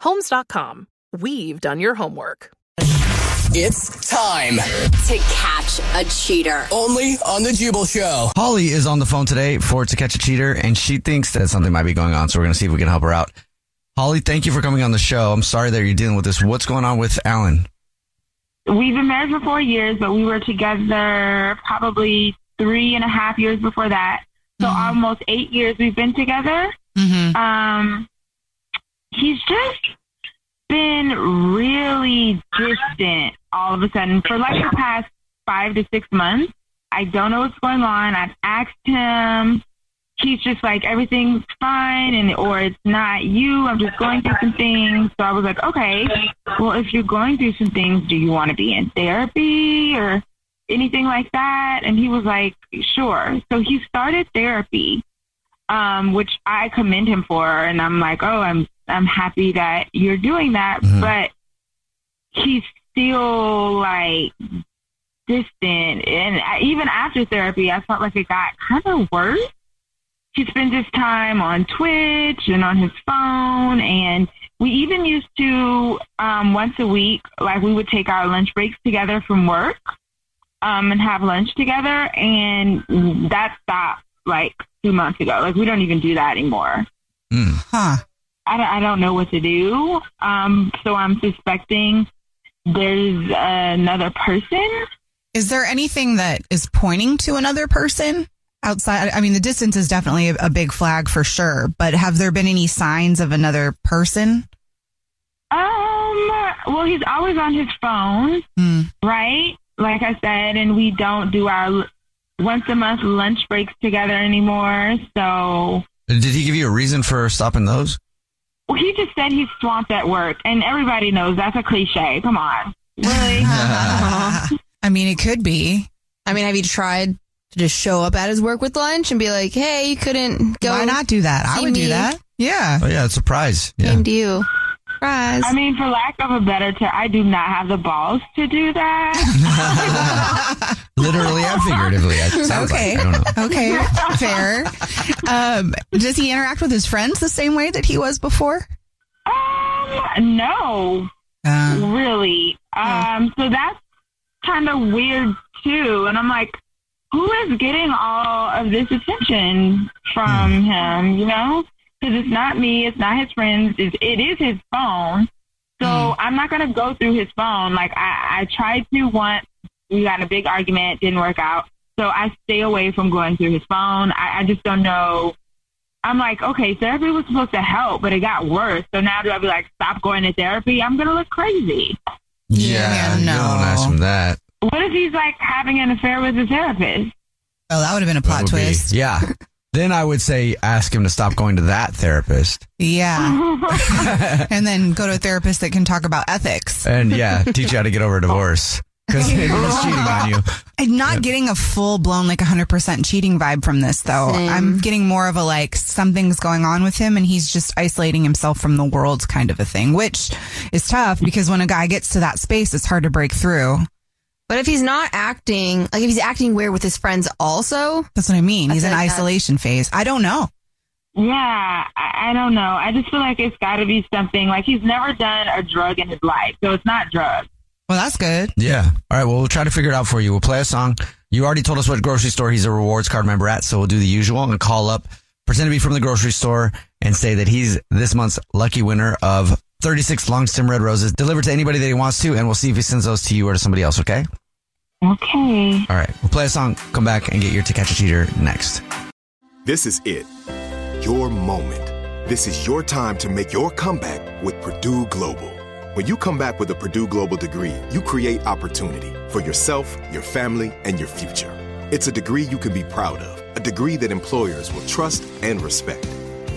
Homes.com. We've done your homework. It's time to catch a cheater. only on the Jubal Show. Holly is on the phone today for To Catch a Cheater, and she thinks that something might be going on. So we're going to see if we can help her out. Holly, thank you for coming on the show. I'm sorry that you're dealing with this. What's going on with Alan? We've been married for four years, but we were together probably three and a half years before that. So almost eight years we've been together. Um, he's just been really distant all of a sudden for like the past five to six months. I don't know what's going on. I've asked him. He's just like everything's fine, and or it's not you. I'm just going through some things. So I was like, okay, well, if you're going through some things, do you want to be in therapy or anything like that? And he was like, sure. So he started therapy, um, which I commend him for, and I'm like, oh, I'm I'm happy that you're doing that, but he's still like distant, and I- even after therapy, I felt like it got kind of worse. He spends his time on Twitch and on his phone, and we even used to um, once a week, like we would take our lunch breaks together from work um, and have lunch together, and that stopped like two months ago. Like we don't even do that anymore. Huh. I don't, I don't know what to do. Um, so I'm suspecting there's another person. Is there anything that is pointing to another person outside? I mean, the distance is definitely a, a big flag for sure, but have there been any signs of another person? Um, well, he's always on his phone, Hmm. right? Like I said, and we don't do our once a month lunch breaks together anymore. So Did he give you a reason for stopping those? Well, he just said he's swamped at work, and everybody knows that's a cliche. Come on, really? I mean, it could be. I mean, have you tried to just show up at his work with lunch and be like, "Hey, you couldn't go"? Why not do that? I see would me? do that. Yeah. Oh, yeah, it's a surprise. Yeah. Came to you. Surprise. I mean, for lack of a better term, I do not have the balls to do that. Literally and figuratively. It sounds Okay. like. I don't know. Okay. Fair. Um, does he interact with his friends the same way that he was before? um, no, Uh, really. Um, so that's kind of weird too. And I'm like, who is getting all of this attention from him? You know, because it's not me, it's not his friends, it's, it is his phone. So hmm. I'm not gonna go through his phone. Like I, I tried to once. We got in a big argument, didn't work out. So I stay away from going through his phone. I, I just don't know. I'm like, okay, therapy was supposed to help, but it got worse. So now do I be like, stop going to therapy? I'm gonna look crazy. Yeah, you no. don't ask him that. What if he's like having an affair with his therapist? oh, that would have been a plot That would be- twist. yeah. Then I would say ask him to stop going to that therapist. Yeah. and then go to a therapist that can talk about ethics. And yeah, teach you how to get over a divorce. because he's cheating on you. I'm not getting a full blown like 100% cheating vibe from this though. Same. I'm getting more of a like something's going on with him and he's just isolating himself from the world kind of a thing, which is tough because when a guy gets to that space, it's hard to break through. But if he's not acting, like if he's acting weird with his friends also, That's what I mean. He's in like isolation phase. I don't know. Yeah, I, I don't know. I just feel like it's got to be something like he's never done a drug in his life, so it's not drugs. Well, that's good. Yeah. All right. Well, we'll try to figure it out for you. We'll play a song. You already told us what grocery store he's a rewards card member at, so we'll do the usual and call up, pretend to be from the grocery store, and say that he's this month's lucky winner of 36 long stem red roses delivered to anybody that he wants to, and we'll see if he sends those to you or to somebody else. Okay. Okay. All right. We'll play a song, come back, and get your To Catch a Cheater next. This is it. Your moment. This is your time to make your comeback with Purdue Global. When you come back with a Purdue Global degree, you create opportunity for yourself, your family, and your future. It's a degree you can be proud of, a degree that employers will trust and respect.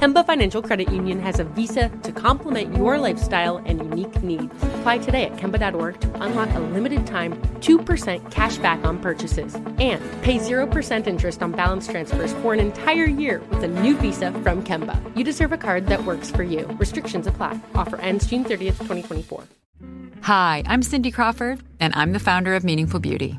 Kemba Financial Credit Union has a visa to complement your lifestyle and unique needs. Apply today at Kemba.org to unlock a limited time 2% cash back on purchases and pay 0% interest on balance transfers for an entire year with a new visa from Kemba. You deserve a card that works for you. Restrictions apply. Offer ends June 30th, 2024. Hi, I'm Cindy Crawford, and I'm the founder of Meaningful Beauty.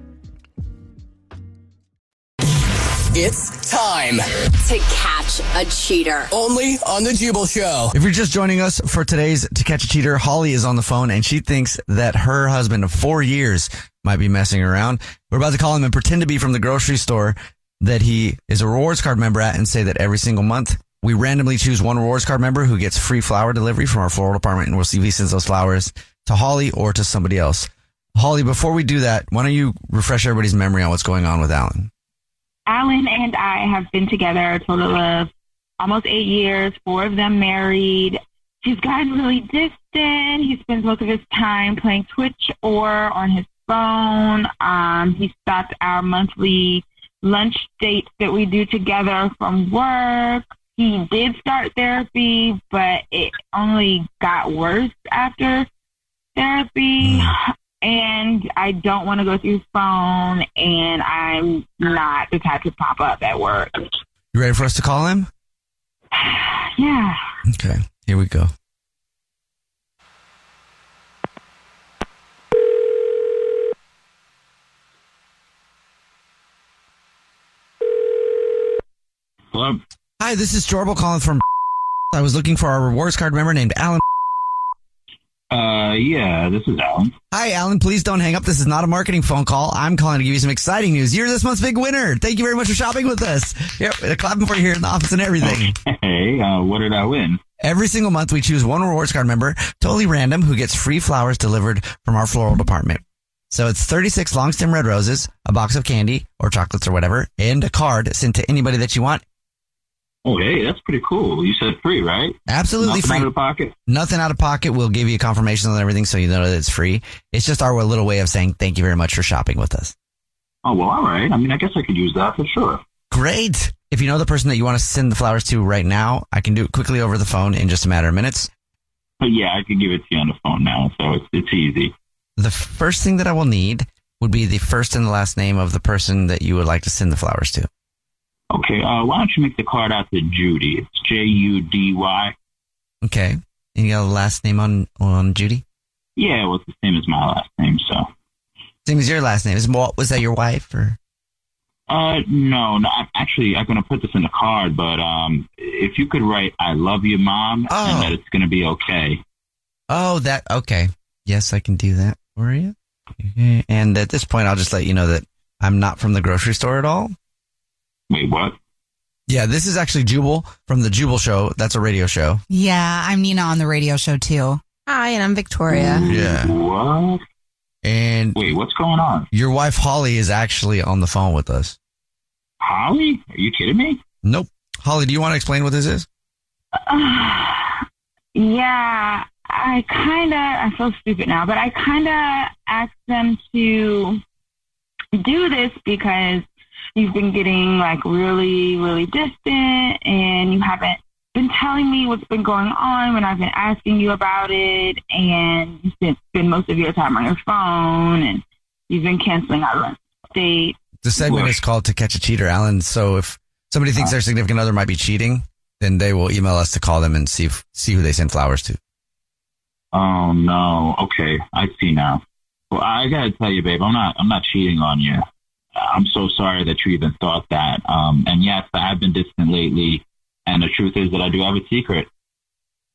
It's time to catch a cheater. only on the Jubal Show. If you're just joining us for today's To Catch a Cheater, Holly is on the phone and she thinks that her husband of four years might be messing around. We're about to call him and pretend to be from the grocery store that he is a rewards card member at and say that every single month we randomly choose one rewards card member who gets free flower delivery from our floral department and we'll see if he sends those flowers to Holly or to somebody else. Holly, before we do that, why don't you refresh everybody's memory on what's going on with Alan? Alan and I have been together a total of almost eight years, four of them married. He's gotten really distant. He spends most of his time playing Twitch or on his phone. Um, he stopped our monthly lunch dates that we do together from work. He did start therapy, but it only got worse after therapy. And I don't want to go through his phone, and I'm not the type to pop up at work. You ready for us to call him? Yeah. Okay, here we go. Hello. Hi, this is Jorbil calling from. I was looking for our rewards card member named Alan. Uh, yeah, this is Alan. Hi, Alan. Please don't hang up. This is not a marketing phone call. I'm calling to give you some exciting news. You're this month's big winner. Thank you very much for shopping with us. Yep, they're clapping for you here in the office and everything. Hey, uh, what did I win? Every single month, we choose one rewards card member, totally random, who gets free flowers delivered from our floral department. So it's 36 long stem red roses, a box of candy or chocolates or whatever, and a card sent to anybody that you want. Oh, hey, that's pretty cool. You said free, right? Absolutely Nothing free. out of pocket. Nothing out of pocket. We'll give you confirmations on everything so you know that it's free. It's just our little way of saying thank you very much for shopping with us. Oh, well, all right. I mean, I guess I could use that for sure. Great. If you know the person that you want to send the flowers to right now, I can do it quickly over the phone in just a matter of minutes. But yeah, I can give it to you on the phone now, so it's it's easy. The first thing that I will need would be the first and the last name of the person that you would like to send the flowers to. Okay, uh, why don't you make the card out to Judy? It's J U D Y. Okay. And you got a last name on on Judy? Yeah, well, it's the same as my last name, so. Same as your last name. Is was that your wife or? Uh, no, no. I'm actually, I'm gonna put this in the card, but um, if you could write "I love you, mom," and that it's gonna be okay. Oh, that okay. Yes, I can do that for you. Okay. And at this point, I'll just let you know that I'm not from the grocery store at all. Wait, what? Yeah, this is actually Jubal from the Jubal Show. That's a radio show. Yeah, I'm Nina on the radio show too. Hi, and I'm Victoria. Yeah. What? And wait, what's going on? Your wife Holly is actually on the phone with us. Holly? Are you kidding me? Nope. Holly, do you want to explain what this is? Uh, yeah, I kind of, I feel stupid now, but I kind of asked them to do this because you've been getting like really, really distant and you haven't been telling me what's been going on when I've been asking you about it and you spend, spend most of your time on your phone and you've been canceling our date. The segment is called To Catch a Cheater, Alan. So if somebody thinks uh-huh. their significant other might be cheating, then they will email us to call them and see if, see who they send flowers to. Oh no. Okay, I see now. Well, I gotta tell you, babe, I'm not. I'm not cheating on you. I'm so sorry that you even thought that. Um, and yes, I have been distant lately, and the truth is that I do have a secret.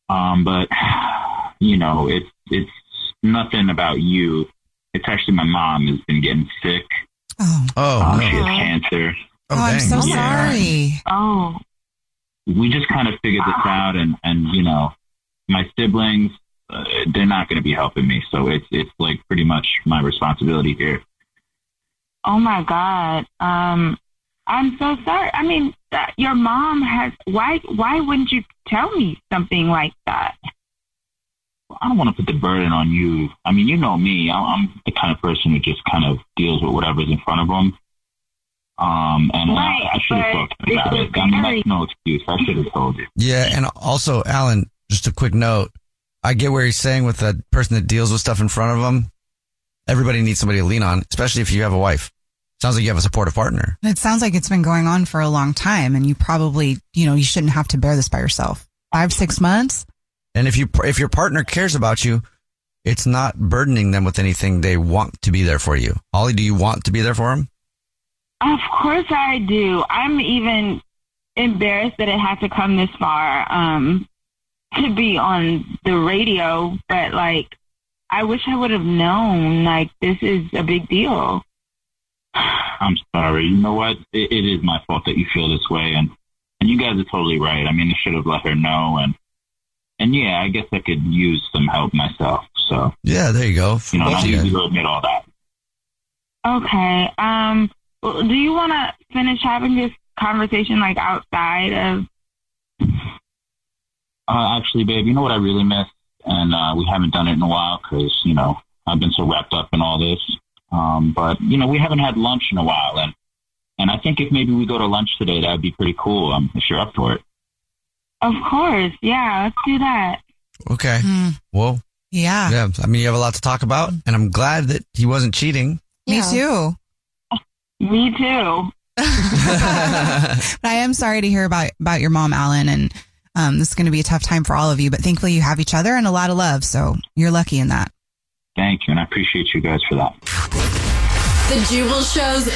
Um, but you know, it's it's nothing about you. It's actually my mom has been getting sick. Oh, oh, um, no. she has cancer. Oh, I'm so Yeah. sorry. Oh, we just kind of figured this out and and you know my siblings uh, they're not going to be helping me so it's it's like pretty much my responsibility here oh my God. Um, I'm so sorry. I mean, uh, your mom has, why, why wouldn't you tell me something like that? i don't want to put the burden on you i mean you know me i'm, I'm the kind of person who just kind of deals with whatever's in front of them um and Right, I, I should have but talked about this it is i mean that's no excuse i should have told you Yeah, and also, Alan, just a quick note. I get where he's saying with the person that deals with stuff in front of them. Everybody needs somebody to lean on, especially if you have a wife. Sounds like you have a supportive partner. It sounds like it's been going on for a long time, and you probably, you know, you shouldn't have to bear this by yourself. Five, six months. And if you if your partner cares about you, it's not burdening them with anything. They want to be there for you. Holly, do you want to be there for him? Of course I do. I'm even embarrassed that it had to come this far um, to be on the radio, but like, I wish I would have known, like, this is a big deal. I'm sorry you know what it, it is my fault that you feel this way and and you guys are totally right i mean i should have let her know and and yeah i guess i could use some help myself so Yeah, there you go. you know Both not of you easy to admit all that Okay. Um, well, do you want to finish having this conversation, like, outside of Uh, actually, babe, you know what I really miss, and uh, we haven't done it in a while because you know I've been so wrapped up in all this. Um, but you know we haven't had lunch in a while, and and I think if maybe we go to lunch today, that would be pretty cool. Um, if you're up for it. Of course. Yeah, let's do that. Okay. Hmm. Well, Yeah. yeah. I mean, you have a lot to talk about, and I'm glad that he wasn't cheating. Me too. Me too. but I am sorry to hear about about your mom, Alan, and um, this is going to be a tough time for all of you. But thankfully, you have each other and a lot of love, so you're lucky in that. Thank you, and I appreciate you guys for that. The Jubal shows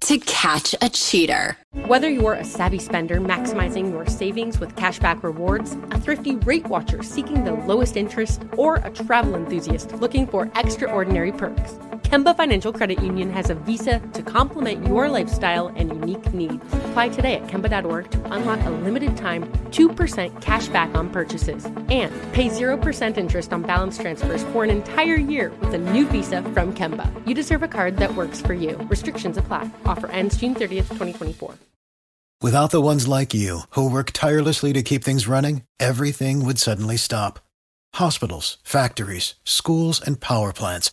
to catch a cheater. Whether you're a savvy spender maximizing your savings with cashback rewards, a thrifty rate watcher seeking the lowest interest, or a travel enthusiast looking for extraordinary perks, Kemba Financial Credit Union has a visa to complement your lifestyle and unique needs. Apply today at Kemba.org to unlock a limited time 2% cash back on purchases and pay 0% interest on balance transfers for an entire year with a new visa from Kemba. You deserve a card that works for you. Restrictions apply. Offer ends June 30th, 2024. Without the ones like you, who work tirelessly to keep things running, everything would suddenly stop. Hospitals, factories, schools, and power plants,